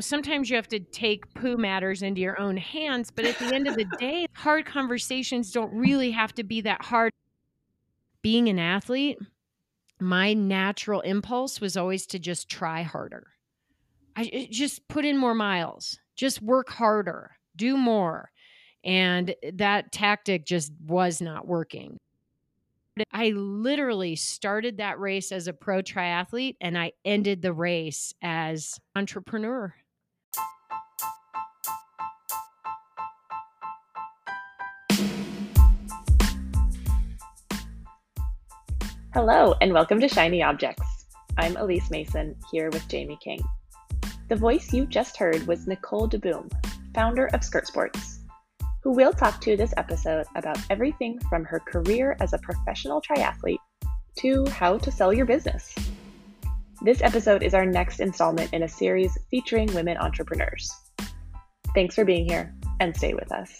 Sometimes you have to take poo matters into your own hands, but at the end of the day, hard conversations don't really have to be that hard. Being an athlete, my natural impulse was always to just try harder. I eh, just put in more miles, just work harder, do more. And eh, that tactic just was not working. I literally started that race as a pro triathlete and I ended the race as entrepreneur. Hello, and welcome to Shiny Objects. I'm Elise Mason, here with Jamie King. The voice you just heard was Nicole DeBoom, founder of Skirt Sports, who will talk to this episode about everything from her career as a professional triathlete to how to sell your business. This episode is our next installment in a series featuring women entrepreneurs. Thanks for being here, and stay with us.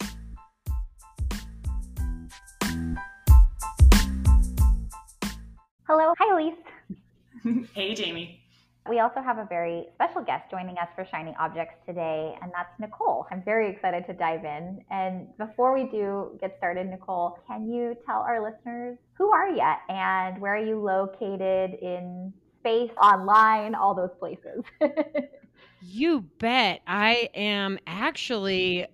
Hi, Elise. hey, Jamie. We also have a very special guest joining us for Shiny Objects today, and that's Nicole. I'm very excited to dive in. And before we do get started, Nicole, can you tell our listeners who are you and where are you located in space, online, all those places? You bet. I am actually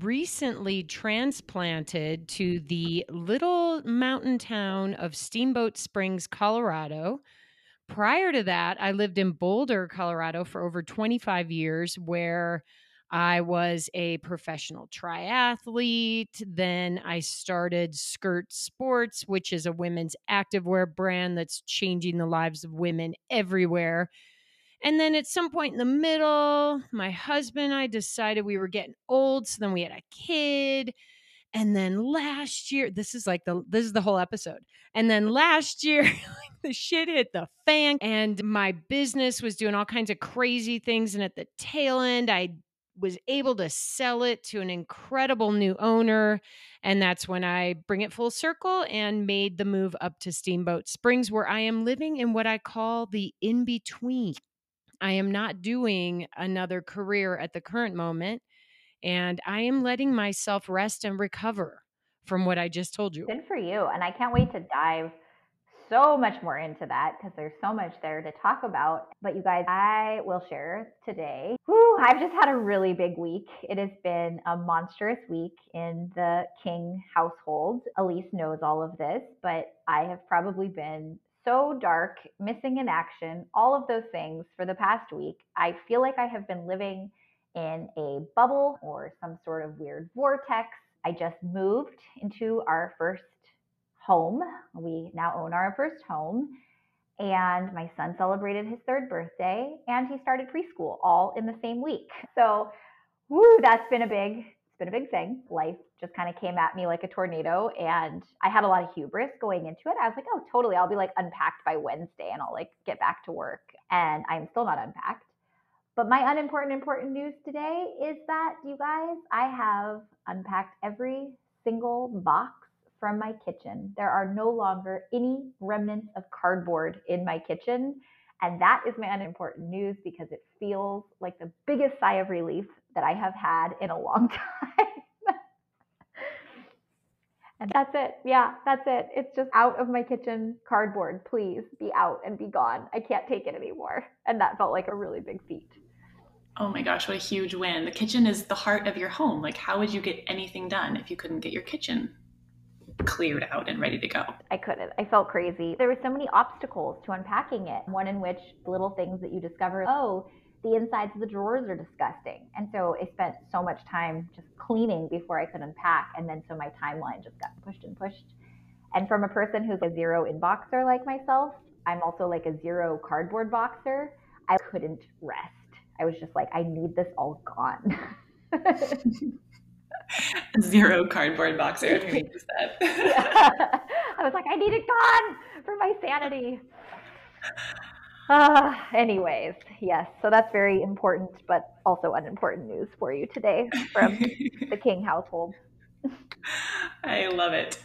recently transplanted to the little mountain town of Steamboat Springs, Colorado. Prior to that, I lived in Boulder, Colorado for over 25 years, where I was a professional triathlete. Then I started Skirt Sports, which is a women's activewear brand that's changing the lives of women everywhere. And then at some point in the middle, my husband and I decided we were getting old. So then we had a kid. And then last year, this is like the this is the whole episode. And then last year, the shit hit the fan and my business was doing all kinds of crazy things. And at the tail end, I was able to sell it to an incredible new owner. And that's when I bring it full circle and made the move up to Steamboat Springs, where I am living in what I call the in between. I am not doing another career at the current moment. And I am letting myself rest and recover from what I just told you. Good for you. And I can't wait to dive so much more into that because there's so much there to talk about. But you guys, I will share today. Whew, I've just had a really big week. It has been a monstrous week in the King household. Elise knows all of this, but I have probably been so dark, missing in action, all of those things for the past week. I feel like I have been living in a bubble or some sort of weird vortex. I just moved into our first home. We now own our first home. And my son celebrated his third birthday and he started preschool all in the same week. So, woo, that's been a big been a big thing. Life just kind of came at me like a tornado. And I had a lot of hubris going into it. I was like, oh, totally. I'll be like unpacked by Wednesday and I'll like get back to work. And I'm still not unpacked. But my unimportant, important news today is that, you guys, I have unpacked every single box from my kitchen. There are no longer any remnants of cardboard in my kitchen. And that is my unimportant news because it feels like the biggest sigh of relief that I have had in a long time. and that's it. Yeah, that's it. It's just out of my kitchen cardboard. Please be out and be gone. I can't take it anymore. And that felt like a really big feat. Oh my gosh, what a huge win. The kitchen is the heart of your home. Like, how would you get anything done if you couldn't get your kitchen cleared out and ready to go? I couldn't. I felt crazy. There were so many obstacles to unpacking it. One in which little things that you discover, oh, the insides of the drawers are disgusting. And so I spent so much time just cleaning before I could unpack. And then so my timeline just got pushed and pushed. And from a person who's a zero inboxer like myself, I'm also like a zero cardboard boxer. I couldn't rest. I was just like, I need this all gone. zero cardboard boxer. I was like, I need it gone for my sanity. Uh, anyways, yes. So that's very important, but also unimportant news for you today from the King household. I love it.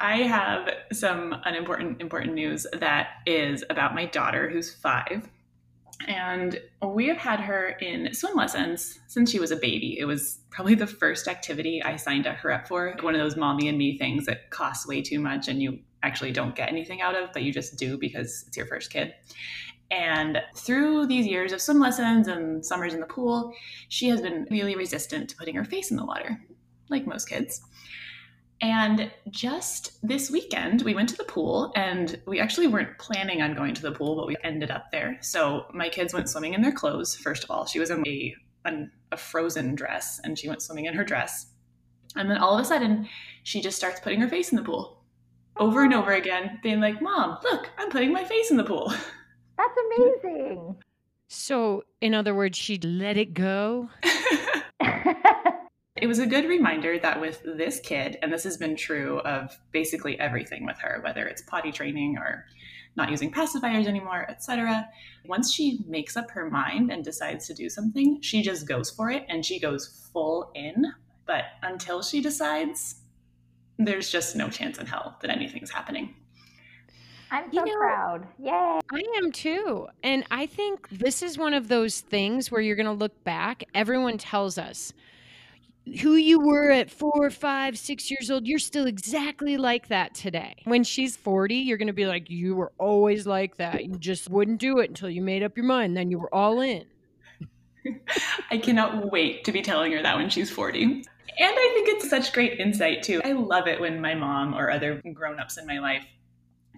I have some unimportant, important news that is about my daughter who's five. And we have had her in swim lessons since she was a baby. It was probably the first activity I signed her up for. One of those mommy and me things that costs way too much and you actually don't get anything out of, but you just do because it's your first kid. And through these years of swim lessons and summers in the pool, she has been really resistant to putting her face in the water, like most kids. And just this weekend, we went to the pool and we actually weren't planning on going to the pool, but we ended up there. So my kids went swimming in their clothes, first of all. She was in a, a frozen dress and she went swimming in her dress. And then all of a sudden, she just starts putting her face in the pool over and over again, being like, Mom, look, I'm putting my face in the pool. That's amazing. So, in other words, she'd let it go. it was a good reminder that with this kid, and this has been true of basically everything with her, whether it's potty training or not using pacifiers anymore, etc. Once she makes up her mind and decides to do something, she just goes for it and she goes full in. But until she decides, there's just no chance in hell that anything's happening. I'm so you know, proud. Yay. I am too. And I think this is one of those things where you're going to look back. Everyone tells us who you were at four, five, six years old, you're still exactly like that today. When she's 40, you're going to be like, you were always like that. You just wouldn't do it until you made up your mind. Then you were all in. I cannot wait to be telling her that when she's 40. And I think it's such great insight too. I love it when my mom or other grown ups in my life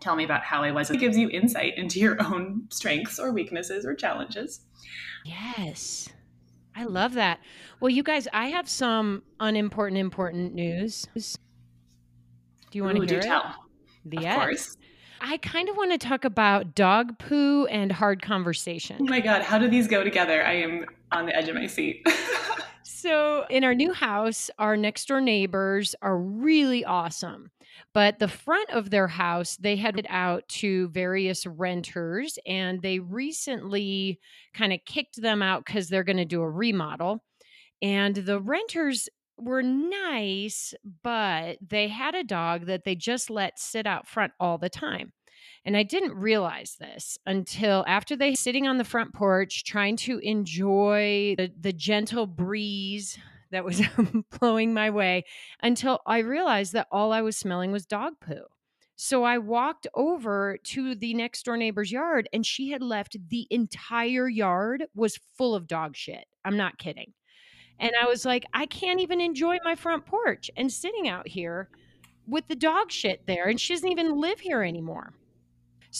tell me about how I was. It gives you insight into your own strengths or weaknesses or challenges. Yes. I love that. Well, you guys, I have some unimportant, important news. Do you want to hear do it? tell. Yes. Of course. I kind of want to talk about dog poo and hard conversation. Oh my God, how do these go together? I am on the edge of my seat. so, in our new house, our next door neighbors are really awesome. But the front of their house, they had it out to various renters, and they recently kind of kicked them out because they're going to do a remodel. And the renters were nice, but they had a dog that they just let sit out front all the time. And I didn't realize this until after they sitting on the front porch trying to enjoy the, the gentle breeze that was blowing my way until I realized that all I was smelling was dog poo. So I walked over to the next door neighbor's yard and she had left the entire yard was full of dog shit. I'm not kidding. And I was like, I can't even enjoy my front porch and sitting out here with the dog shit there. And she doesn't even live here anymore.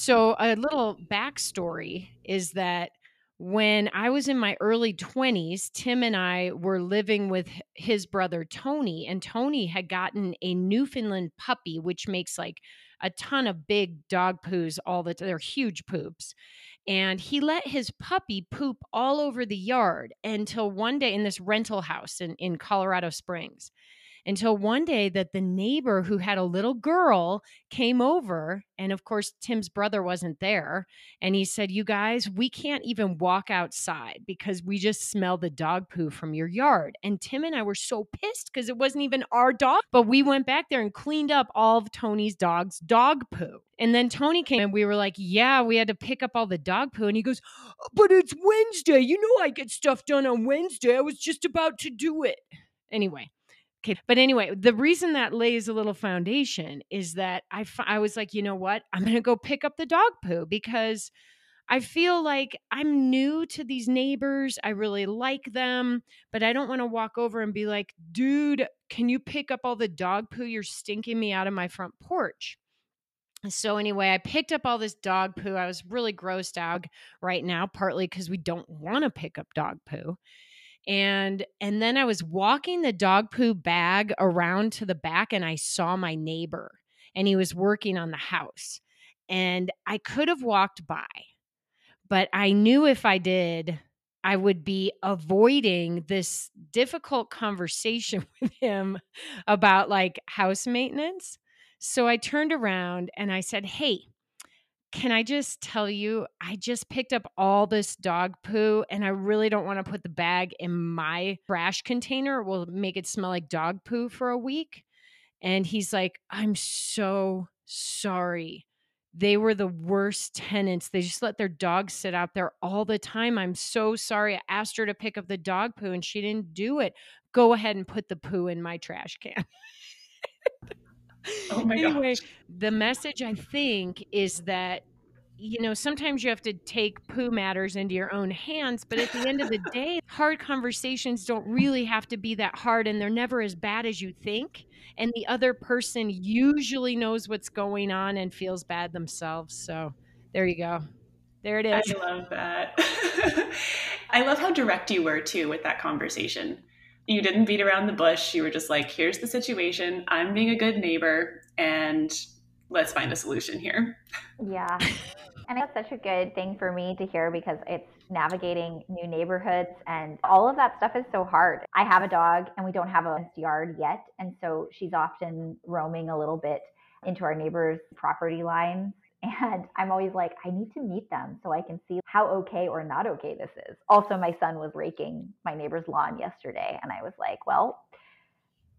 So, a little backstory is that when I was in my early 20s, Tim and I were living with his brother Tony, and Tony had gotten a Newfoundland puppy, which makes like a ton of big dog poos all the they're huge poops. And he let his puppy poop all over the yard until one day in this rental house in, in Colorado Springs until one day that the neighbor who had a little girl came over and of course tim's brother wasn't there and he said you guys we can't even walk outside because we just smell the dog poo from your yard. And tim and i were so pissed because it wasn't even our dog but we went back there and cleaned up all of tony's dog's dog poo. And then tony came and we were like yeah we had to pick up all the dog poo. And he goes oh, but it's wednesday. You know i get stuff done on wednesday. I was just about to do it. Anyway Okay. But anyway, the reason that lays a little foundation is that I, I was like, you know what? I'm going to go pick up the dog poo because I feel like I'm new to these neighbors. I really like them, but I don't want to walk over and be like, dude, can you pick up all the dog poo? You're stinking me out of my front porch. So, anyway, I picked up all this dog poo. I was really grossed out right now, partly because we don't want to pick up dog poo and and then i was walking the dog poo bag around to the back and i saw my neighbor and he was working on the house and i could have walked by but i knew if i did i would be avoiding this difficult conversation with him about like house maintenance. So i turned around and i said hey can I just tell you, I just picked up all this dog poo and I really don't want to put the bag in my trash container. It will make it smell like dog poo for a week. And he's like, I'm so sorry. they were the worst tenants. They just let their dogs sit out there all the time. I'm so sorry. I asked her to pick up the dog poo and she didn't do it. Go ahead and put the poo in my trash can. oh my anyway, gosh. the message I think is that you know, sometimes you have to take poo matters into your own hands, but at the end of the day, hard conversations don't really have to be that hard and they're never as bad as you think. And the other person usually knows what's going on and feels bad themselves. So there you go. There it is. I love that. I love how direct you were too with that conversation. You didn't beat around the bush. You were just like, here's the situation. I'm being a good neighbor and let's find a solution here. Yeah. And it's such a good thing for me to hear because it's navigating new neighborhoods and all of that stuff is so hard. I have a dog and we don't have a yard yet. And so she's often roaming a little bit into our neighbor's property lines. And I'm always like, I need to meet them so I can see how okay or not okay this is. Also, my son was raking my neighbor's lawn yesterday. And I was like, well,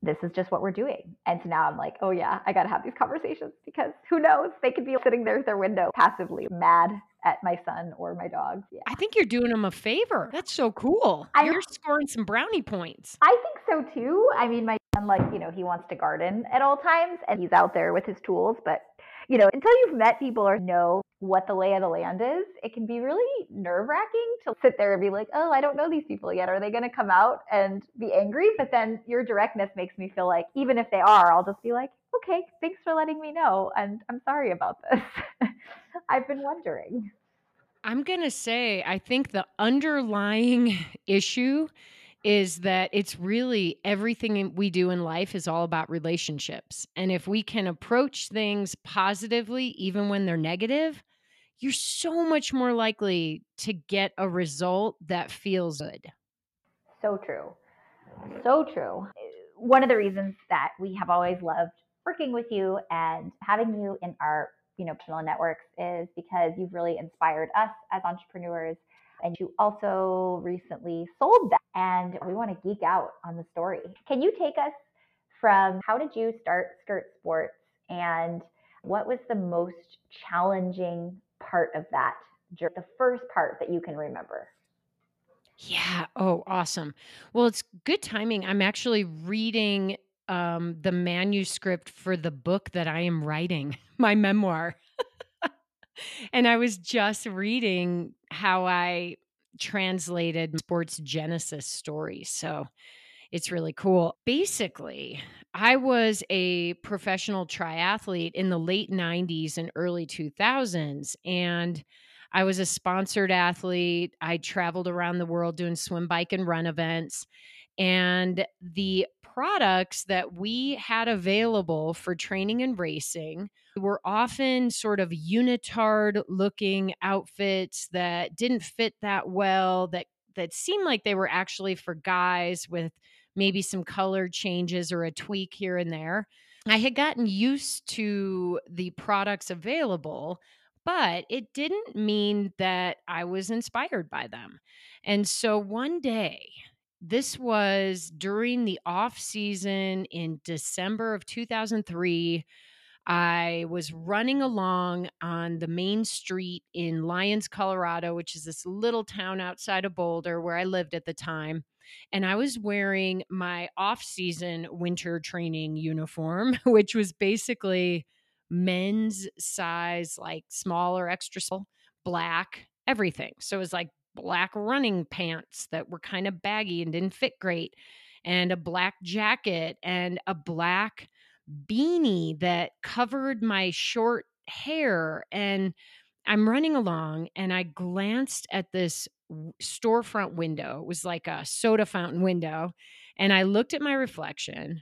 this is just what we're doing. And so now I'm like, oh yeah, I got to have these conversations because who knows? They could be sitting there at their window passively mad at my son or my dog. Yeah. I think you're doing them a favor. That's so cool. I, you're scoring some brownie points. I think so too. I mean, my son, like, you know, he wants to garden at all times and he's out there with his tools, but you know, until you've met people or know what the lay of the land is, it can be really nerve wracking to sit there and be like, oh, I don't know these people yet. Are they going to come out and be angry? But then your directness makes me feel like, even if they are, I'll just be like, okay, thanks for letting me know. And I'm sorry about this. I've been wondering. I'm going to say, I think the underlying issue is that it's really everything we do in life is all about relationships. And if we can approach things positively, even when they're negative, you're so much more likely to get a result that feels good. So true. So true. One of the reasons that we have always loved working with you and having you in our you know personal networks is because you've really inspired us as entrepreneurs and you also recently sold that. And we want to geek out on the story. Can you take us from how did you start Skirt Sports and what was the most challenging part of that, the first part that you can remember? Yeah. Oh, awesome. Well, it's good timing. I'm actually reading um, the manuscript for the book that I am writing, my memoir. and I was just reading how I translated sports genesis stories. So it's really cool. Basically, I was a professional triathlete in the late 90s and early 2000s. And I was a sponsored athlete. I traveled around the world doing swim, bike, and run events. And the products that we had available for training and racing were often sort of unitard looking outfits that didn't fit that well, that that seemed like they were actually for guys with maybe some color changes or a tweak here and there. I had gotten used to the products available, but it didn't mean that I was inspired by them. And so one day, this was during the off season in December of 2003. I was running along on the main street in Lyons, Colorado, which is this little town outside of Boulder where I lived at the time. And I was wearing my off season winter training uniform, which was basically men's size, like small or extra small, black, everything. So it was like black running pants that were kind of baggy and didn't fit great, and a black jacket and a black beanie that covered my short hair. And I'm running along and I glanced at this storefront window. It was like a soda fountain window. And I looked at my reflection.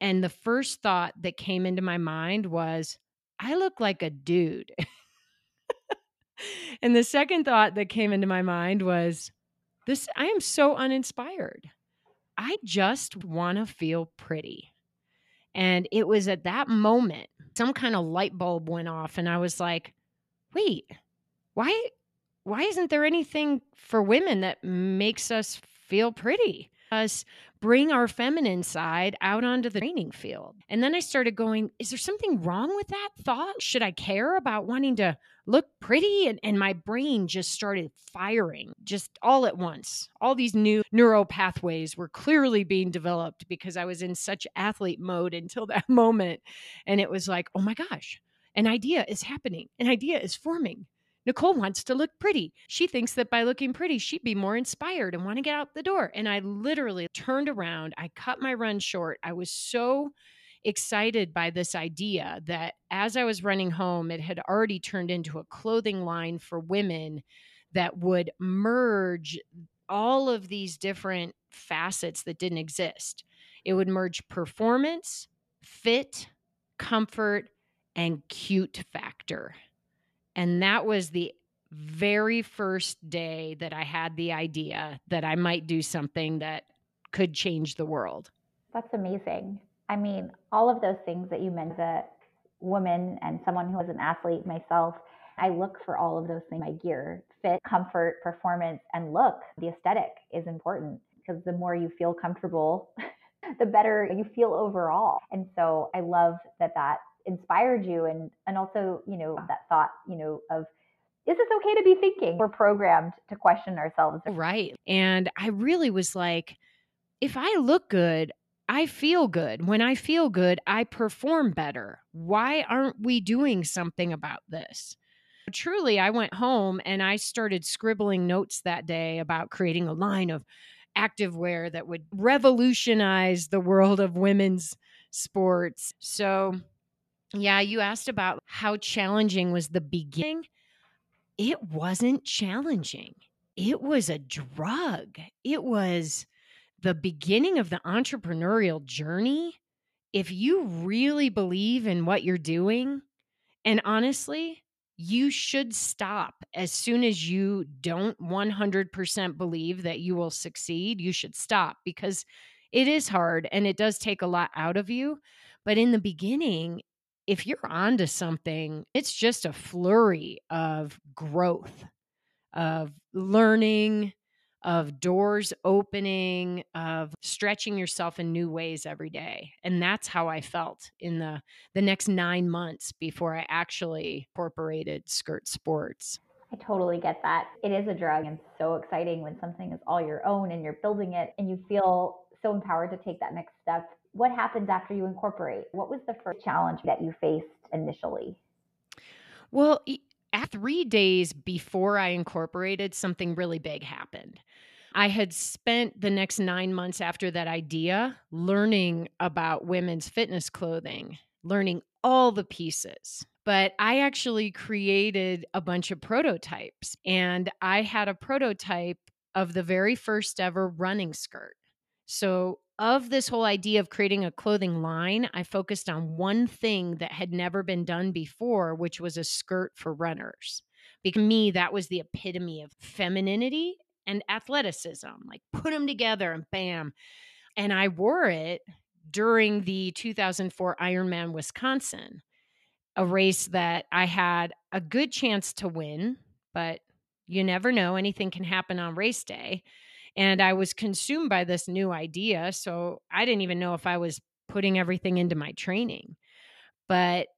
And the first thought that came into my mind was, I look like a dude. and the second thought that came into my mind was this I am so uninspired. I just want to feel pretty. And it was at that moment, some kind of light bulb went off, and I was like, wait, why why isn't there anything for women that makes us feel pretty. Us bring our feminine side out onto the training field. And then I started going, is there something wrong with that thought? Should I care about wanting to look pretty? And, and my brain just started firing just all at once. All these new neural pathways were clearly being developed because I was in such athlete mode until that moment. And it was like, oh my gosh, an idea is happening, an idea is forming. Nicole wants to look pretty. She thinks that by looking pretty, she'd be more inspired and want to get out the door. And I literally turned around. I cut my run short. I was so excited by this idea that as I was running home, it had already turned into a clothing line for women that would merge all of these different facets that didn't exist. It would merge performance, fit, comfort, and cute factor. And that was the very first day that I had the idea that I might do something that could change the world. That's amazing. I mean, all of those things that you mentioned, a woman and someone who was an athlete myself, I look for all of those things my gear, fit, comfort, performance, and look. The aesthetic is important because the more you feel comfortable, the better you feel overall. And so I love that that inspired you and and also you know ah. that thought you know of is this okay to be thinking? We're programmed to question ourselves. Right and i really was like if i look good i feel good. When i feel good i perform better. Why aren't we doing something about this? Truly i went home and i started scribbling notes that day about creating a line of activewear that would revolutionize the world of women's sports. So yeah, you asked about how challenging was the beginning. It wasn't challenging. It was a drug. It was the beginning of the entrepreneurial journey. If you really believe in what you're doing, and honestly, you should stop as soon as you don't 100% believe that you will succeed. You should stop because it is hard and it does take a lot out of you. But in the beginning, if you're onto something, it's just a flurry of growth, of learning, of doors opening, of stretching yourself in new ways every day. And that's how I felt in the the next 9 months before I actually incorporated skirt sports. I totally get that. It is a drug and so exciting when something is all your own and you're building it and you feel so empowered to take that next step what happens after you incorporate? What was the first challenge that you faced initially? Well, at three days before I incorporated, something really big happened. I had spent the next nine months after that idea learning about women's fitness clothing, learning all the pieces. But I actually created a bunch of prototypes, and I had a prototype of the very first ever running skirt. So of this whole idea of creating a clothing line, I focused on one thing that had never been done before, which was a skirt for runners. Because me, that was the epitome of femininity and athleticism. Like put them together and bam. And I wore it during the 2004 Ironman Wisconsin, a race that I had a good chance to win, but you never know. Anything can happen on race day. And I was consumed by this new idea. So I didn't even know if I was putting everything into my training. But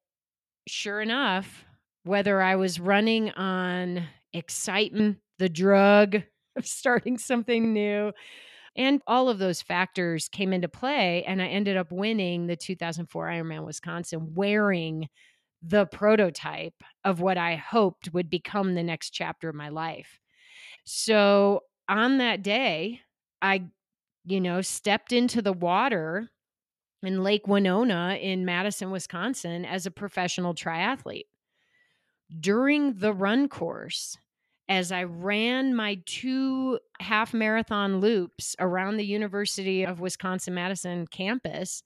sure enough, whether I was running on excitement, the drug of starting something new, and all of those factors came into play. And I ended up winning the 2004 Ironman Wisconsin wearing the prototype of what I hoped would become the next chapter of my life. So on that day, I, you know, stepped into the water in Lake Monona in Madison, Wisconsin as a professional triathlete. During the run course, as I ran my two half marathon loops around the University of Wisconsin Madison campus,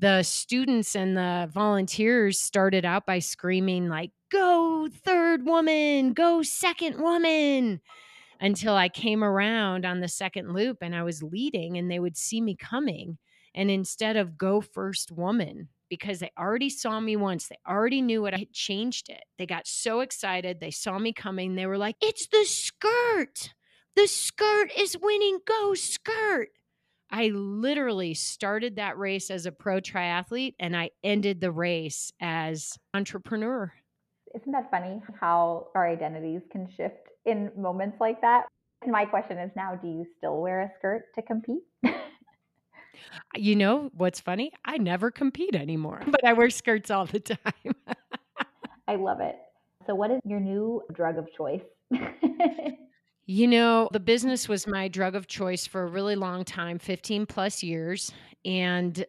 the students and the volunteers started out by screaming like go third woman, go second woman until I came around on the second loop and I was leading and they would see me coming. And instead of go first woman, because they already saw me once, they already knew what I had changed it. They got so excited. They saw me coming. They were like, it's the skirt. the skirt is winning. Go, skirt. I literally started that race as a pro triathlete and I ended the race as entrepreneur. Isn't that funny how our identities can shift in moments like that? My question is now do you still wear a skirt to compete? you know what's funny? I never compete anymore, but I wear skirts all the time. I love it. So, what is your new drug of choice? You know, the business was my drug of choice for a really long time 15 plus years. And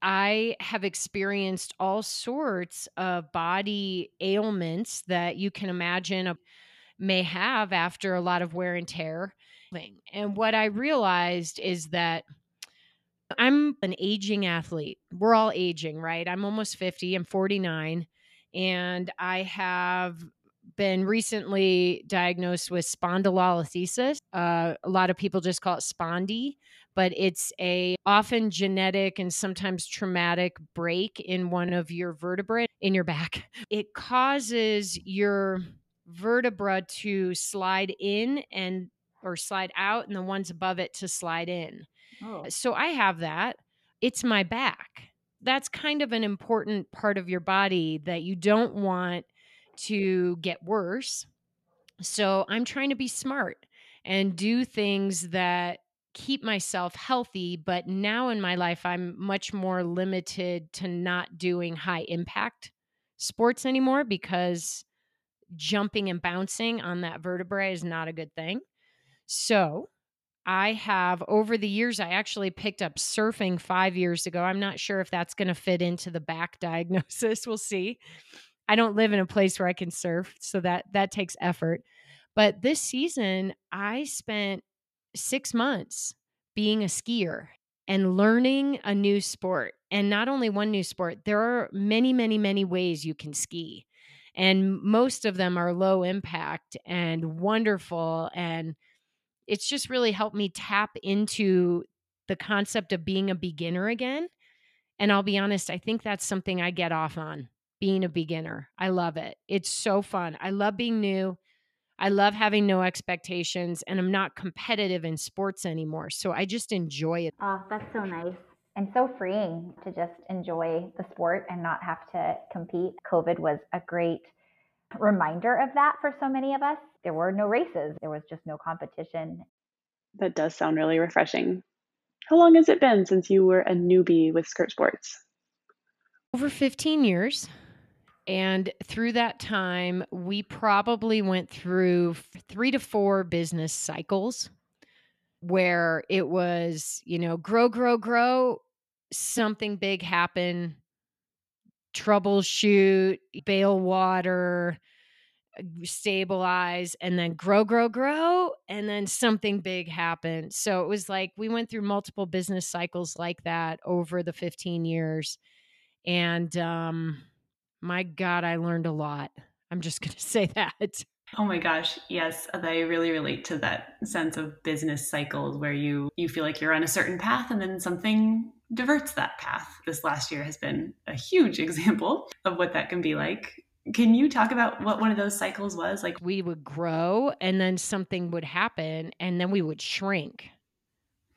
I have experienced all sorts of body ailments that you can imagine may have after a lot of wear and tear. And what I realized is that I'm an aging athlete. We're all aging, right? I'm almost 50, I'm 49, and I have been recently diagnosed with spondylolisthesis. Uh, a lot of people just call it spondy, but it's a often genetic and sometimes traumatic break in one of your vertebrae in your back. It causes your vertebra to slide in and or slide out and the ones above it to slide in. Oh. So I have that. It's my back. That's kind of an important part of your body that you don't want to get worse. So I'm trying to be smart and do things that keep myself healthy. But now in my life, I'm much more limited to not doing high impact sports anymore because jumping and bouncing on that vertebrae is not a good thing. So I have over the years, I actually picked up surfing five years ago. I'm not sure if that's going to fit into the back diagnosis. We'll see. I don't live in a place where I can surf, so that that takes effort. But this season, I spent 6 months being a skier and learning a new sport. And not only one new sport, there are many, many, many ways you can ski. And most of them are low impact and wonderful. And it's just really helped me tap into the concept of being a beginner again. And I'll be honest, I think that's something I get off on being a beginner. I love it. It's so fun. I love being new. I love having no expectations and I'm not competitive in sports anymore. So I just enjoy it. Oh, that's so nice and so freeing to just enjoy the sport and not have to compete. COVID was a great reminder of that for so many of us. There were no races, there was just no competition. That does sound really refreshing. How long has it been since you were a newbie with skirt sports? Over 15 years. And through that time, we probably went through three to four business cycles where it was, you know, grow, grow, grow, something big happen, troubleshoot, bail water, stabilize, and then grow, grow, grow, and then something big happened. So it was like we went through multiple business cycles like that over the 15 years. And um, my God, I learned a lot. I'm just going to say that. Oh my gosh, yes, I really relate to that sense of business cycles where you you feel like you're on a certain path and then something diverts that path. This last year has been a huge example of what that can be like. Can you talk about what one of those cycles was? Like we would grow and then something would happen and then we would shrink.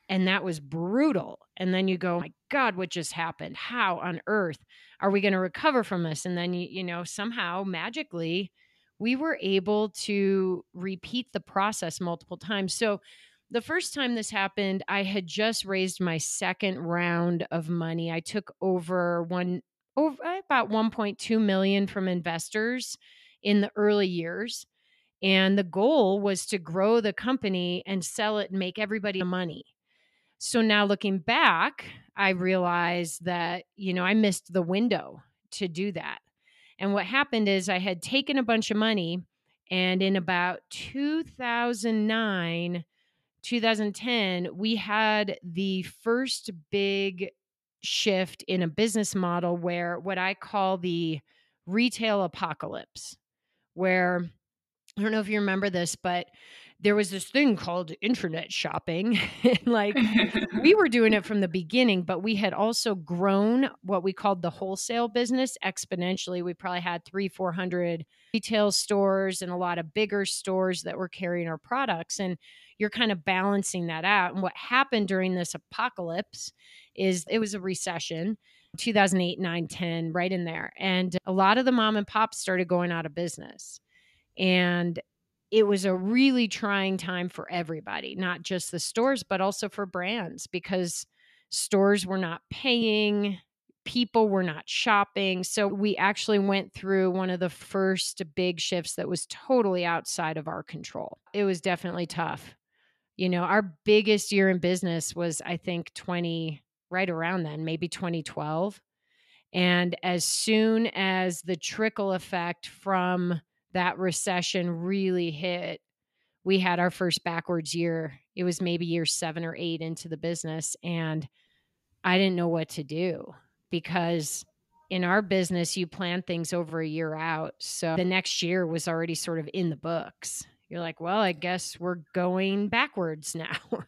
And that was brutal. And then you go, oh my God, what just happened? How on earth are we going to recover from this? And then, you, you know, somehow magically, we were able to repeat the process multiple times. So, the first time this happened, I had just raised my second round of money. I took over one over about 1.2 million from investors in the early years. And the goal was to grow the company and sell it and make everybody money. So now looking back, I realized that, you know, I missed the window to do that. And what happened is I had taken a bunch of money, and in about 2009, 2010, we had the first big shift in a business model where what I call the retail apocalypse, where I don't know if you remember this, but there was this thing called internet shopping. like we were doing it from the beginning, but we had also grown what we called the wholesale business exponentially. We probably had three, 400 retail stores and a lot of bigger stores that were carrying our products. And you're kind of balancing that out. And what happened during this apocalypse is it was a recession 2008, 9, 10, right in there. And a lot of the mom and pops started going out of business. And it was a really trying time for everybody, not just the stores, but also for brands because stores were not paying, people were not shopping. So we actually went through one of the first big shifts that was totally outside of our control. It was definitely tough. You know, our biggest year in business was, I think, 20, right around then, maybe 2012. And as soon as the trickle effect from that recession really hit, we had our first backwards year. It was maybe year seven or eight into the business. And I didn't know what to do because in our business, you plan things over a year out. So the next year was already sort of in the books. You're like, well, I guess we're going backwards now.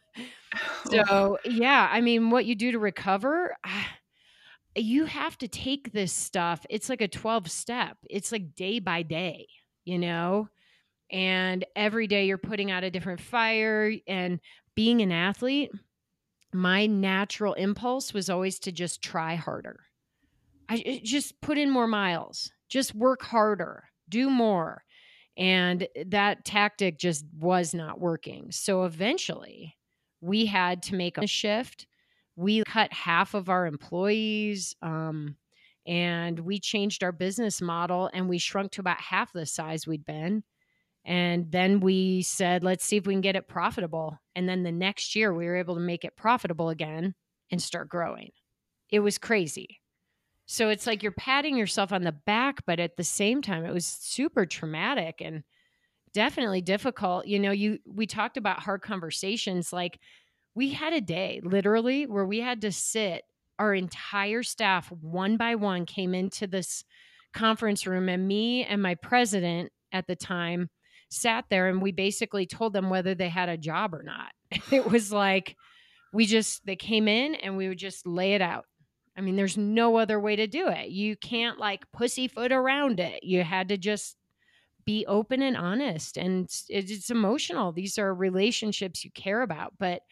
so, yeah, I mean, what you do to recover, you have to take this stuff. It's like a 12 step, it's like day by day you know? And every day you're putting out a different fire. And being an athlete, my natural impulse was always to just try harder. I eh, just put in more miles, just work harder, do more. And that tactic just was not working. So eventually, we had to make a shift. We cut half of our employees. Um, and we changed our business model and we shrunk to about half the size we'd been and then we said let's see if we can get it profitable and then the next year we were able to make it profitable again and start growing it was crazy so it's like you're patting yourself on the back but at the same time it was super traumatic and definitely difficult you know you we talked about hard conversations like we had a day literally where we had to sit our entire staff, one by one, came into this conference room, and me and my president at the time sat there and we basically told them whether they had a job or not. It was like we just, they came in and we would just lay it out. I mean, there's no other way to do it. You can't like pussyfoot around it. You had to just be open and honest. And it's, it's emotional. These are relationships you care about. But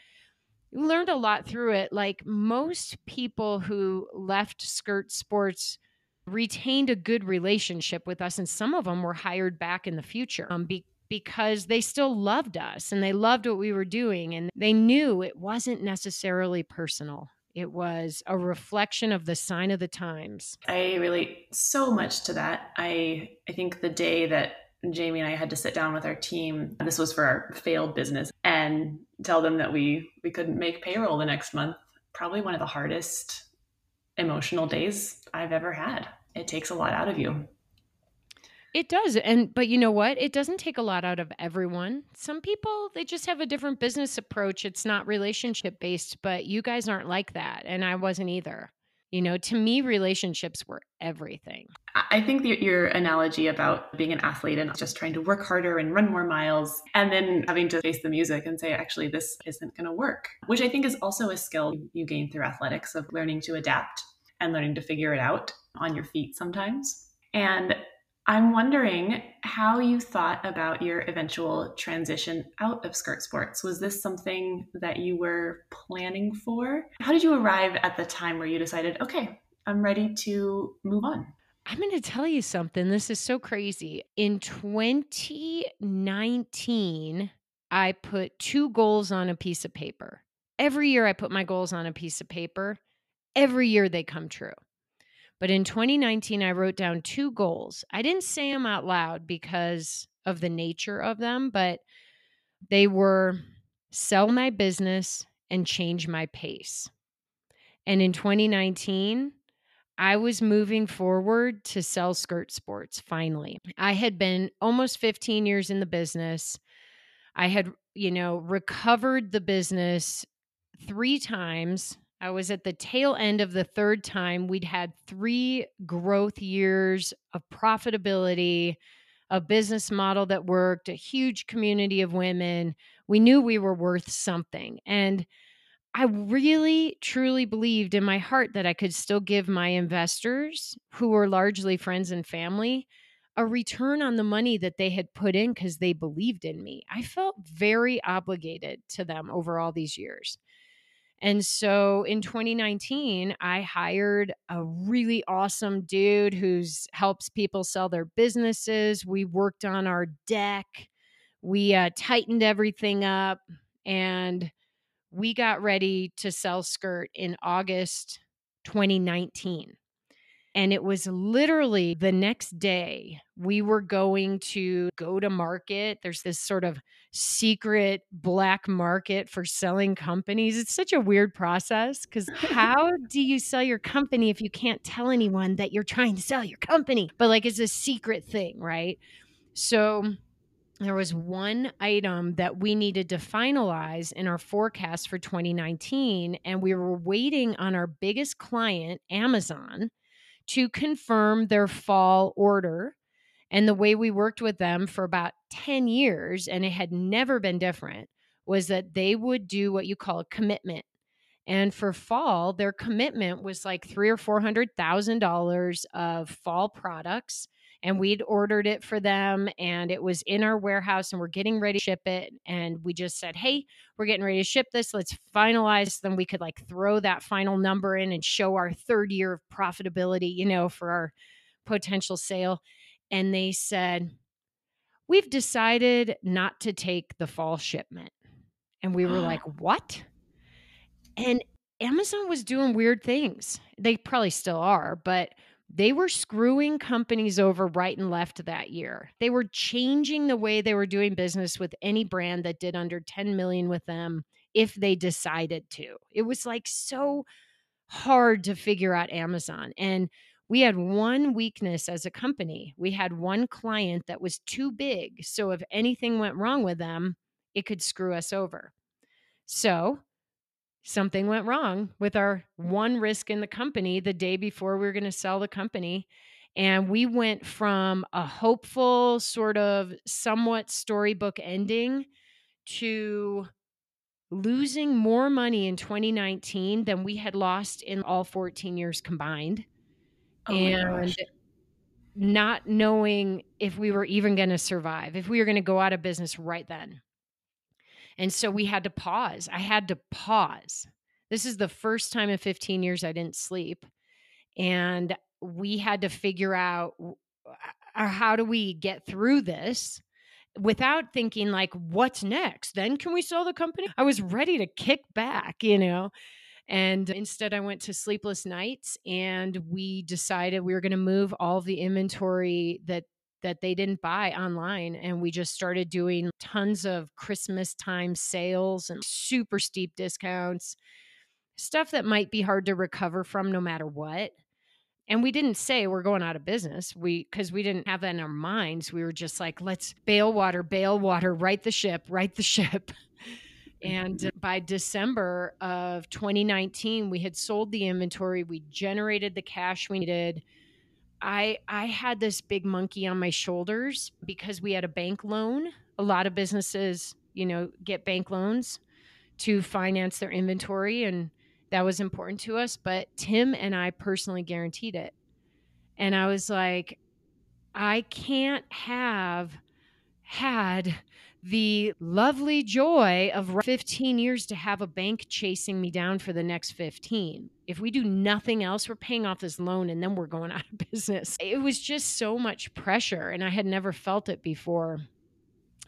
you learned a lot through it. Like most people who left skirt sports retained a good relationship with us, and some of them were hired back in the future um, be- because they still loved us and they loved what we were doing, and they knew it wasn't necessarily personal. It was a reflection of the sign of the times. I relate so much to that. I I think the day that Jamie and I had to sit down with our team. This was for our failed business and tell them that we we couldn't make payroll the next month. Probably one of the hardest emotional days I've ever had. It takes a lot out of you. It does. And but you know what? It doesn't take a lot out of everyone. Some people they just have a different business approach. It's not relationship based, but you guys aren't like that and I wasn't either. You know, to me, relationships were everything. I think the, your analogy about being an athlete and just trying to work harder and run more miles, and then having to face the music and say, actually, this isn't going to work, which I think is also a skill you gain through athletics of learning to adapt and learning to figure it out on your feet sometimes. And I'm wondering how you thought about your eventual transition out of skirt sports. Was this something that you were planning for? How did you arrive at the time where you decided, okay, I'm ready to move on? I'm going to tell you something. This is so crazy. In 2019, I put two goals on a piece of paper. Every year, I put my goals on a piece of paper. Every year, they come true. But in 2019, I wrote down two goals. I didn't say them out loud because of the nature of them, but they were sell my business and change my pace. And in 2019, I was moving forward to sell skirt sports finally. I had been almost 15 years in the business. I had, you know, recovered the business three times I was at the tail end of the third time. We'd had three growth years of profitability, a business model that worked, a huge community of women. We knew we were worth something. And I really, truly believed in my heart that I could still give my investors, who were largely friends and family, a return on the money that they had put in because they believed in me. I felt very obligated to them over all these years. And so in 2019, I hired a really awesome dude who's helps people sell their businesses. We worked on our deck. We uh, tightened everything up and we got ready to sell skirt in August 2019. And it was literally the next day we were going to go to market. There's this sort of secret black market for selling companies. It's such a weird process because how do you sell your company if you can't tell anyone that you're trying to sell your company? But like it's a secret thing, right? So there was one item that we needed to finalize in our forecast for 2019 and we were waiting on our biggest client amazon to confirm their fall order and the way we worked with them for about 10 years and it had never been different was that they would do what you call a commitment. And for fall their commitment was like three or four hundred thousand dollars of fall products and we'd ordered it for them and it was in our warehouse and we're getting ready to ship it and we just said hey we're getting ready to ship this let's finalize then we could like throw that final number in and show our third year of profitability you know for our potential sale and they said we've decided not to take the fall shipment. And we were like what? And amazon was doing weird things. They probably still are but they were screwing companies over right and left that year. They were changing the way they were doing business with any brand that did under 10 million with them if they decided to. It was like so hard to figure out Amazon. And we had one weakness as a company. We had one client that was too big. So if anything went wrong with them, it could screw us over. So something went wrong with our one risk in the company the day before we were going to sell the company. And we went from a hopeful, sort of somewhat storybook ending to losing more money in 2019 than we had lost in all 14 years combined. Oh and not knowing if we were even going to survive, if we were going to go out of business right then. And so we had to pause. I had to pause. This is the first time in 15 years I didn't sleep. And we had to figure out uh, how do we get through this without thinking like what's next then can we sell the company i was ready to kick back you know and instead i went to sleepless nights and we decided we were going to move all the inventory that that they didn't buy online. And we just started doing tons of Christmas time sales and super steep discounts, stuff that might be hard to recover from no matter what. And we didn't say we're going out of business. We because we didn't have that in our minds. We were just like, let's bail water, bail water, right the ship, right the ship. And mm-hmm. by December of 2019, we had sold the inventory. We generated the cash we needed I I had this big monkey on my shoulders because we had a bank loan. A lot of businesses, you know, get bank loans to finance their inventory and that was important to us, but Tim and I personally guaranteed it. And I was like I can't have had the lovely joy of 15 years to have a bank chasing me down for the next 15. If we do nothing else, we're paying off this loan and then we're going out of business. It was just so much pressure and I had never felt it before.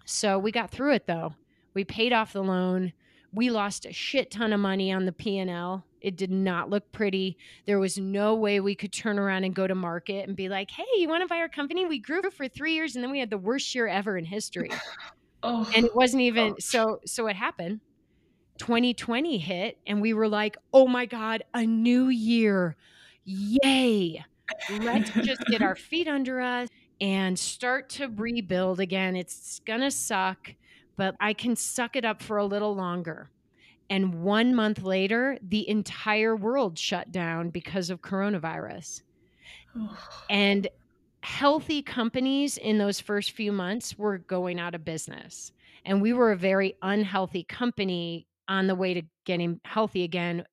So we got through it though. We paid off the loan. We lost a shit ton of money on the P&L. It did not look pretty. There was no way we could turn around and go to market and be like, "Hey, you want to buy our company? We grew for 3 years and then we had the worst year ever in history." Oh. And it wasn't even so so it happened. 2020 hit and we were like, "Oh my god, a new year. Yay. Let's just get our feet under us and start to rebuild again. It's going to suck, but I can suck it up for a little longer." And 1 month later, the entire world shut down because of coronavirus. and healthy companies in those first few months were going out of business. And we were a very unhealthy company on the way to getting healthy again.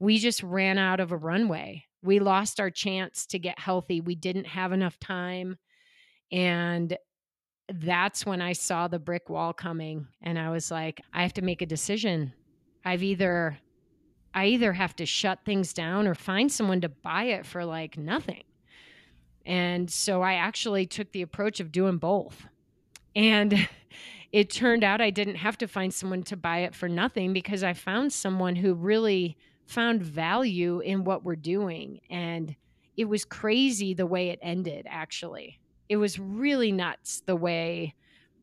We just ran out of a runway. We lost our chance to get healthy. We didn't have enough time. And that's when I saw the brick wall coming and I was like, I have to make a decision. I've either I either have to shut things down or find someone to buy it for like nothing. And so I actually took the approach of doing both. And it turned out I didn't have to find someone to buy it for nothing because I found someone who really found value in what we're doing. And it was crazy the way it ended, actually. It was really nuts the way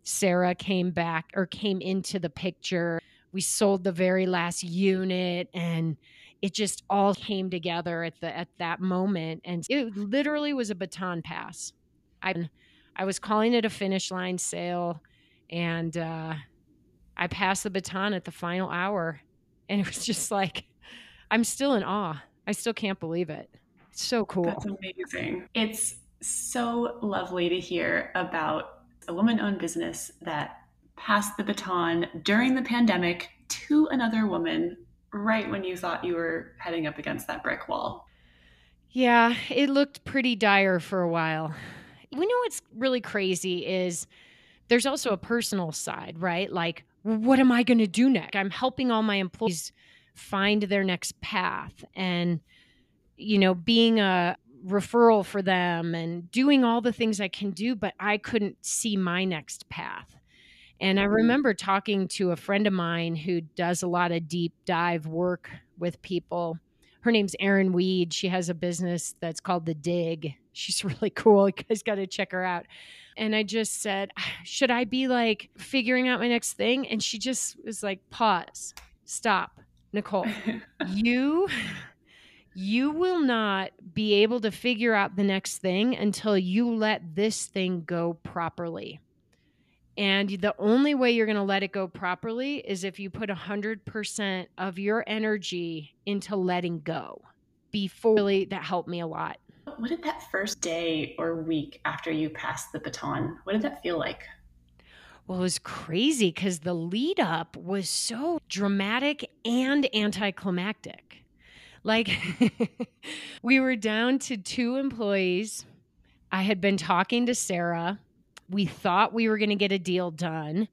Sarah came back or came into the picture. We sold the very last unit and it just all came together at the at that moment and it literally was a baton pass. I I was calling it a finish line sale and uh, I passed the baton at the final hour and it was just like I'm still in awe. I still can't believe it. It's so cool. That's amazing. It's so lovely to hear about a woman owned business that passed the baton during the pandemic to another woman right when you thought you were heading up against that brick wall. Yeah, it looked pretty dire for a while. We know what's really crazy is there's also a personal side, right? Like, what am I going to do next? I'm helping all my employees find their next path and, you know, being a referral for them and doing all the things I can do, but I couldn't see my next path. And I mm-hmm. remember talking to a friend of mine who does a lot of deep dive work with people. Her name's Erin Weed. She has a business that's called The Dig. She's really cool. You guys got to check her out. And I just said, Should I be like figuring out my next thing? And she just was like, Pause, stop. Nicole, you you will not be able to figure out the next thing until you let this thing go properly. And the only way you're going to let it go properly is if you put 100% of your energy into letting go. Before really, that helped me a lot. What did that first day or week after you passed the baton, what did that feel like? Well, it was crazy because the lead up was so dramatic and anticlimactic. Like, we were down to two employees. I had been talking to Sarah we thought we were going to get a deal done,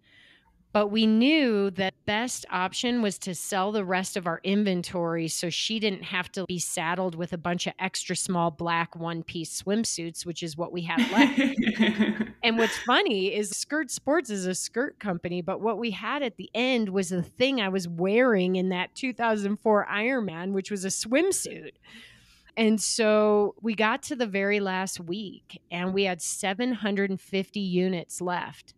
but we knew that the best option was to sell the rest of our inventory so she didn't have to be saddled with a bunch of extra small black one piece swimsuits, which is what we had left. and what's funny is Skirt Sports is a skirt company, but what we had at the end was the thing I was wearing in that 2004 Ironman, which was a swimsuit. And so we got to the very last week and we had 750 units left.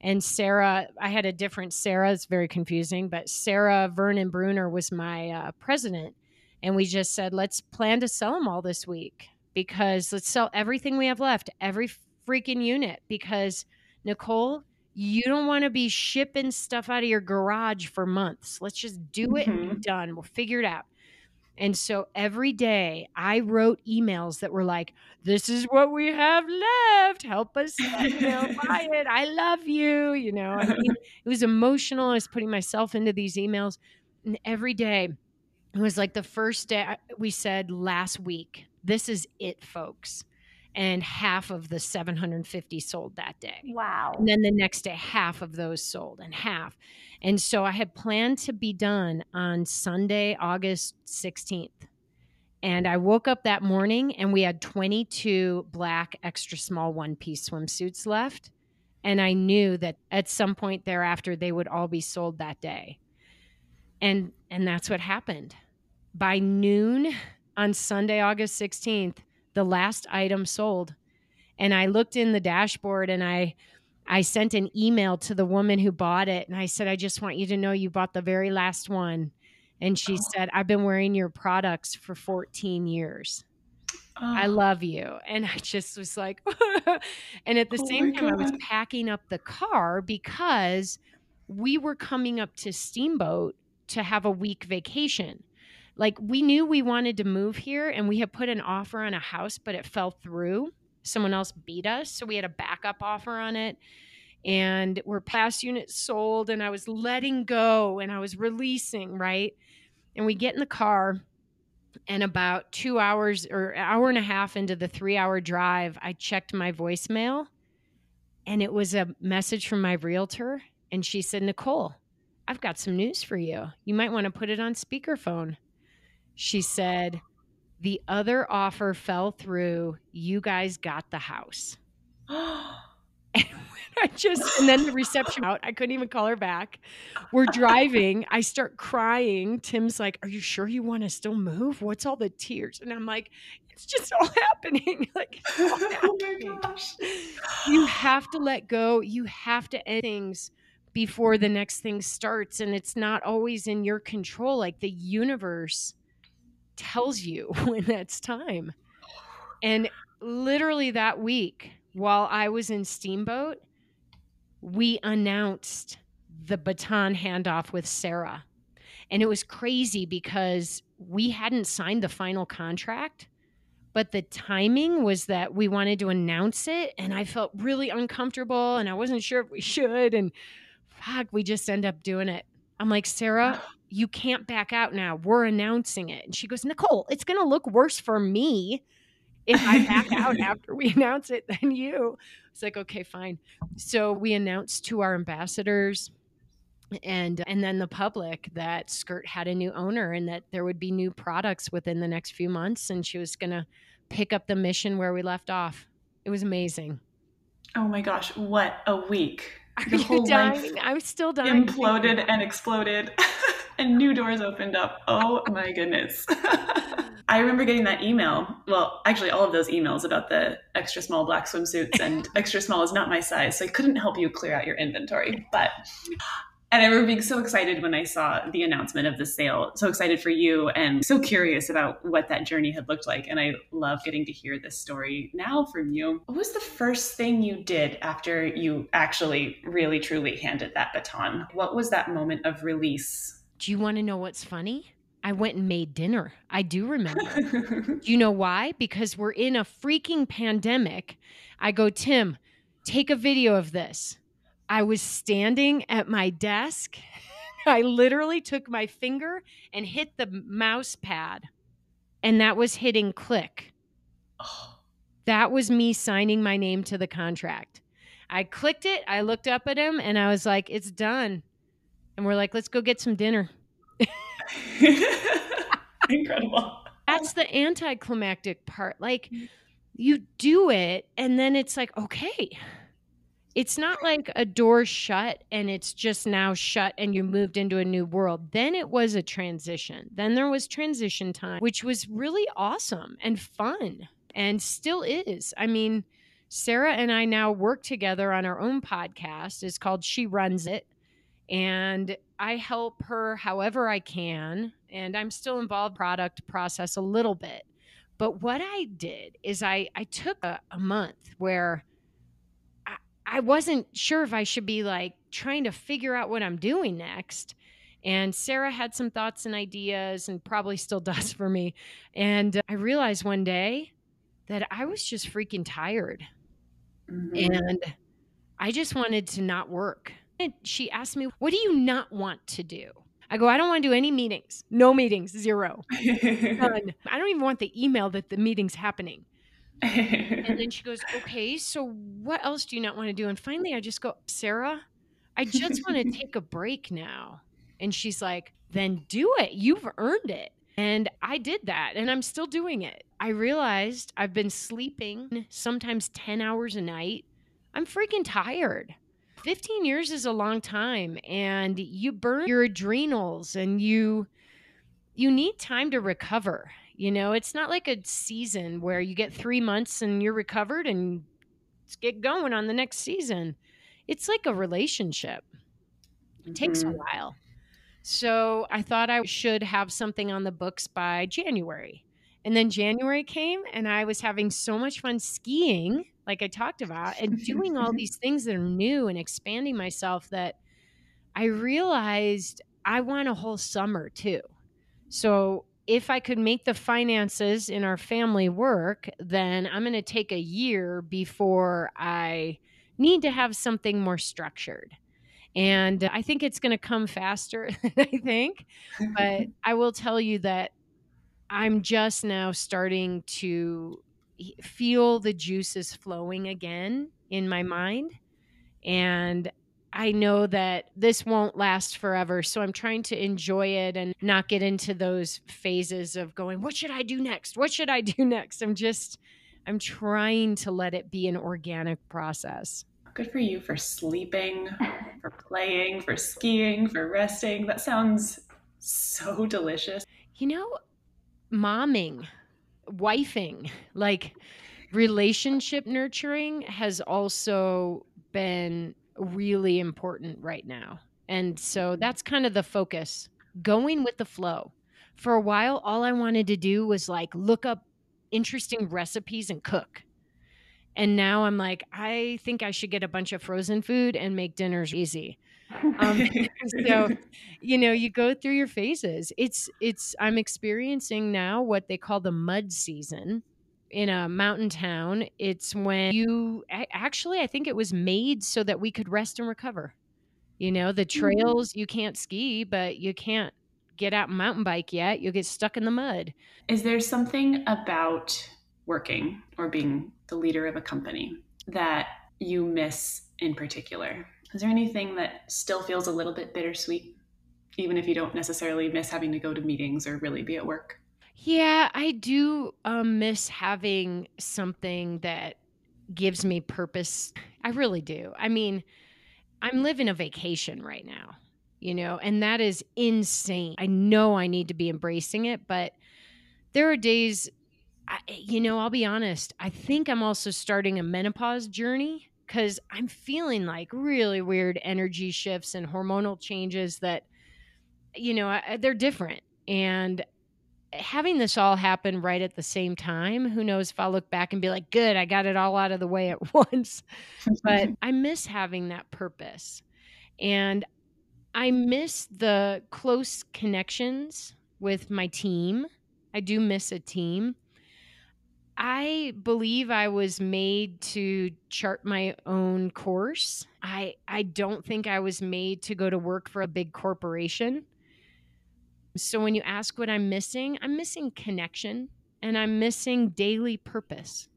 And Sarah, I had a different Sarah, it's very confusing, but Sarah Vernon Bruner was my uh, president. And we just said, let's plan to sell them all this week because let's sell everything we have left, every freaking unit. Because Nicole, you don't want to be shipping stuff out of your garage for months. Let's just do it mm-hmm. and be done. We'll figure it out. And so every day I wrote emails that were like, this is what we have left. Help us, you know, buy it. I love you. You know, I mean, it was emotional. I was putting myself into these emails. And every day, it was like the first day we said last week, this is it, folks and half of the 750 sold that day. Wow. And then the next day, half of those sold and half. And so I had planned to be done on Sunday, August 16th. And I woke up that morning and we had 22 black extra small one piece swimsuits left. And I knew that at some point thereafter, they would all be sold that day. And, and that's what happened. By noon on Sunday, August 16th, the last item sold. And I looked in the dashboard and I I sent an email to the woman who bought it and I said, I just want you to know you bought the very last one. And she oh. said, I've been wearing your products for 14 years. Oh. I love you. And I just was like, and at the oh same time, God. I was packing up the car because we were coming up to Steamboat to have a week vacation like we knew we wanted to move here and we had put an offer on a house but it fell through someone else beat us so we had a backup offer on it and we're past units sold and i was letting go and i was releasing right and we get in the car and about two hours or hour and a half into the three hour drive i checked my voicemail And it was a message from my realtor. And she said, Nicole, I've got some news for you. You might want to put it on speakerphone. She said, The other offer fell through. You guys got the house. and I just, and then the reception out, I couldn't even call her back. We're driving. I start crying. Tim's like, Are you sure you want to still move? What's all the tears? And I'm like, It's just all happening. like, all happening. oh my gosh. You have to let go. You have to end things before the next thing starts. And it's not always in your control. Like the universe tells you when that's time. And literally that week, while I was in Steamboat, we announced the baton handoff with Sarah. And it was crazy because we hadn't signed the final contract, but the timing was that we wanted to announce it. And I felt really uncomfortable and I wasn't sure if we should. And fuck, we just end up doing it. I'm like, Sarah, you can't back out now. We're announcing it. And she goes, Nicole, it's going to look worse for me if I back out after we announce it than you. It's like, okay, fine. So we announced to our ambassadors and and then the public that Skirt had a new owner and that there would be new products within the next few months and she was going to pick up the mission where we left off. It was amazing. Oh my gosh, what a week. Are the whole dying? I'm still dying. Imploded and exploded and new doors opened up. Oh my goodness. I remember getting that email. Well, actually, all of those emails about the extra small black swimsuits, and extra small is not my size, so I couldn't help you clear out your inventory. But and I remember being so excited when I saw the announcement of the sale, so excited for you and so curious about what that journey had looked like. And I love getting to hear this story now from you. What was the first thing you did after you actually really truly handed that baton? What was that moment of release? Do you want to know what's funny? I went and made dinner. I do remember. do you know why? Because we're in a freaking pandemic. I go, Tim, take a video of this. I was standing at my desk. I literally took my finger and hit the mouse pad, and that was hitting click. Oh. That was me signing my name to the contract. I clicked it, I looked up at him, and I was like, it's done. And we're like, let's go get some dinner. Incredible. That's the anticlimactic part. Like, mm-hmm. you do it, and then it's like, okay it's not like a door shut and it's just now shut and you moved into a new world. Then it was a transition. Then there was transition time, which was really awesome and fun and still is. I mean, Sarah and I now work together on our own podcast. It's called She Runs It. And I help her however I can. And I'm still involved product process a little bit. But what I did is I, I took a, a month where I wasn't sure if I should be like trying to figure out what I'm doing next. And Sarah had some thoughts and ideas and probably still does for me. And I realized one day that I was just freaking tired. Mm-hmm. And I just wanted to not work. She asked me, What do you not want to do? I go, I don't want to do any meetings. No meetings, zero. None. I don't even want the email that the meeting's happening and then she goes, Okay, so what else do you not want to do? And finally, I just go, Sarah, I just want to take a break now. And she's like, Then do it. You've earned it. And I did that, and I'm still doing it. I realized I've been sleeping sometimes 10 hours a night. I'm freaking tired. 15 years is a long time and you burn your adrenals and you you need time to recover you know, it's not like a season where you get three months and you're recovered and get going on the next season. It's like a relationship. It mm-hmm. takes a mm-hmm. while. So I thought I should have something on the books by January. And then January came and I was having so much fun skiing, like I talked about, and doing all mm-hmm. these things that are new and expanding myself that I realized I want a whole summer too. So if I could make the finances in our family work, then I'm going to take a year before I need to have something more structured. And I think it's going to come faster than I think. But I will tell you that I'm just now starting to feel the juices flowing again in my mind. And I know that this won't last forever. So I'm trying to enjoy it and not get into those phases of going, what should I do next? What should I do next? I'm just, I'm trying to let it be an organic process. Good for you for sleeping, for playing, for skiing, for resting. That sounds so delicious. You know, momming, wifing, like relationship nurturing has also been really important right now. And so mm-hmm. that's kind of the focus going with the flow. For a while, all I wanted to do was like look up interesting recipes and cook. And now I'm like, I think I should get a bunch of frozen food and make dinners easy. Um, so, you know, you go through your phases. It's, it's, I'm experiencing now what they call the mud season in a mountain town. It's when you actually, I think it was made so that we could rest and recover. You know, the mm-hmm. trails, you can't ski, but you can't get out and mountain bike yet. You'll get stuck in the mud. Is there something about working or being the leader of a company that you miss in particular? Is there anything that still feels a little bit bittersweet, even if you don't necessarily miss having to go to meetings or really be at work? Yeah, I do um, miss having something that gives me purpose. I really do. I mean, I'm living a vacation right now, you know, and that is insane. I know I need to be embracing it, but there are days, I, you know, I'll be honest, I think I'm also starting a menopause journey because I'm feeling like really weird energy shifts and hormonal changes that, you know, they're different. And having this all happen right at the same time, who knows if I'll look back and be like, good, I got it all out of the way at once. but I miss having that purpose. And I miss the close connections with my team. I do miss a team. I believe I was made to chart my own course. I I don't think I was made to go to work for a big corporation. So when you ask what I'm missing, I'm missing connection and I'm missing daily purpose.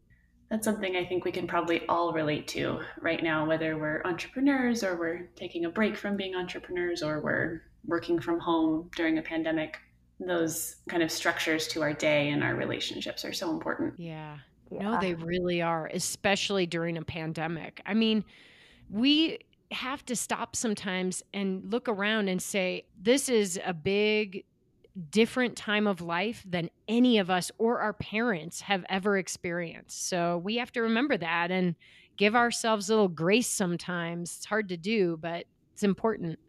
That's something I think we can probably all relate to right now, whether we're entrepreneurs or we're taking a break from being entrepreneurs or we're working from home during a pandemic. Those kind of structures to our day and our relationships are so important. Yeah. yeah. No, they really are, especially during a pandemic. I mean, we have to stop sometimes and look around and say, this is a big, different time of life than any of us or our parents have ever experienced. So we have to remember that and give ourselves a little grace sometimes. It's hard to do, but it's important.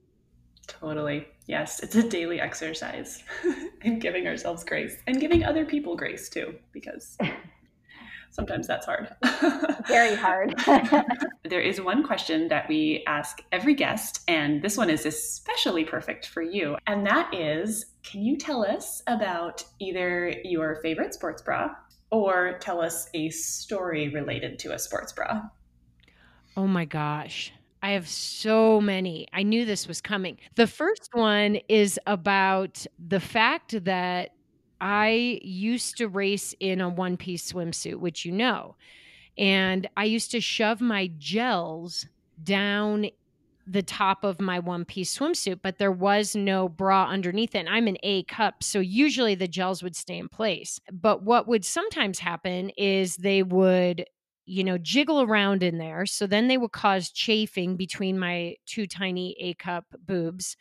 Totally. Yes, it's a daily exercise and giving ourselves grace and giving other people grace too, because sometimes that's hard. Very hard. there is one question that we ask every guest, and this one is especially perfect for you. And that is can you tell us about either your favorite sports bra or tell us a story related to a sports bra? Oh my gosh. I have so many. I knew this was coming. The first one is about the fact that I used to race in a one piece swimsuit, which you know. And I used to shove my gels down the top of my one piece swimsuit, but there was no bra underneath it. And I'm an A cup. So usually the gels would stay in place. But what would sometimes happen is they would, you know, jiggle around in there. So then they would cause chafing between my two tiny A cup boobs.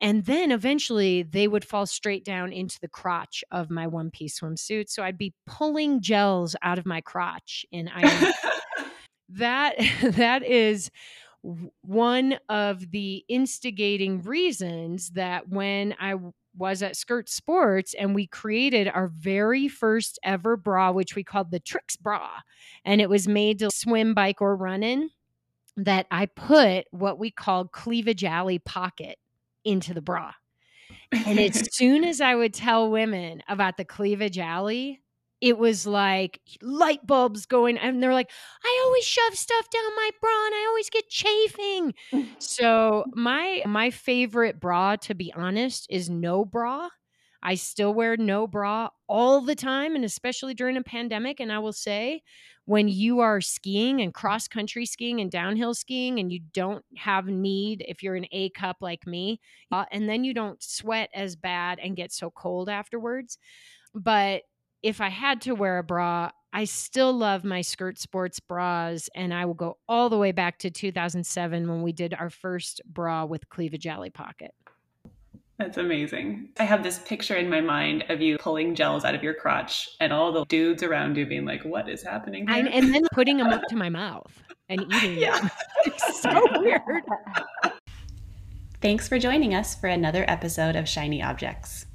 And then eventually they would fall straight down into the crotch of my one piece swimsuit. So I'd be pulling gels out of my crotch in iron. that that is one of the instigating reasons that when I was at Skirt Sports and we created our very first ever bra, which we called the Tricks bra, and it was made to swim, bike, or run in. That I put what we called cleavage alley pocket into the bra. And as soon as I would tell women about the cleavage alley, it was like light bulbs going and they're like i always shove stuff down my bra and i always get chafing so my my favorite bra to be honest is no bra I still wear no bra all the time, and especially during a pandemic. And I will say, when you are skiing and cross country skiing and downhill skiing, and you don't have need if you're an A cup like me, uh, and then you don't sweat as bad and get so cold afterwards. But if I had to wear a bra, I still love my skirt sports bras, and I will go all the way back to 2007 when we did our first bra with cleavage alley pocket. That's amazing. I have this picture in my mind of you pulling gels out of your crotch and all the dudes around you being like, what is happening? I, and then putting them up to my mouth and eating yeah. them. It's so weird. Thanks for joining us for another episode of Shiny Objects.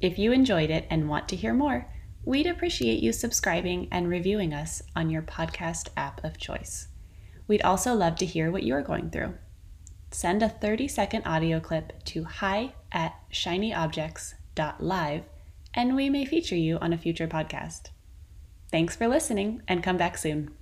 If you enjoyed it and want to hear more, we'd appreciate you subscribing and reviewing us on your podcast app of choice. We'd also love to hear what you're going through send a 30 second audio clip to hi at shinyobjects.live and we may feature you on a future podcast. Thanks for listening and come back soon.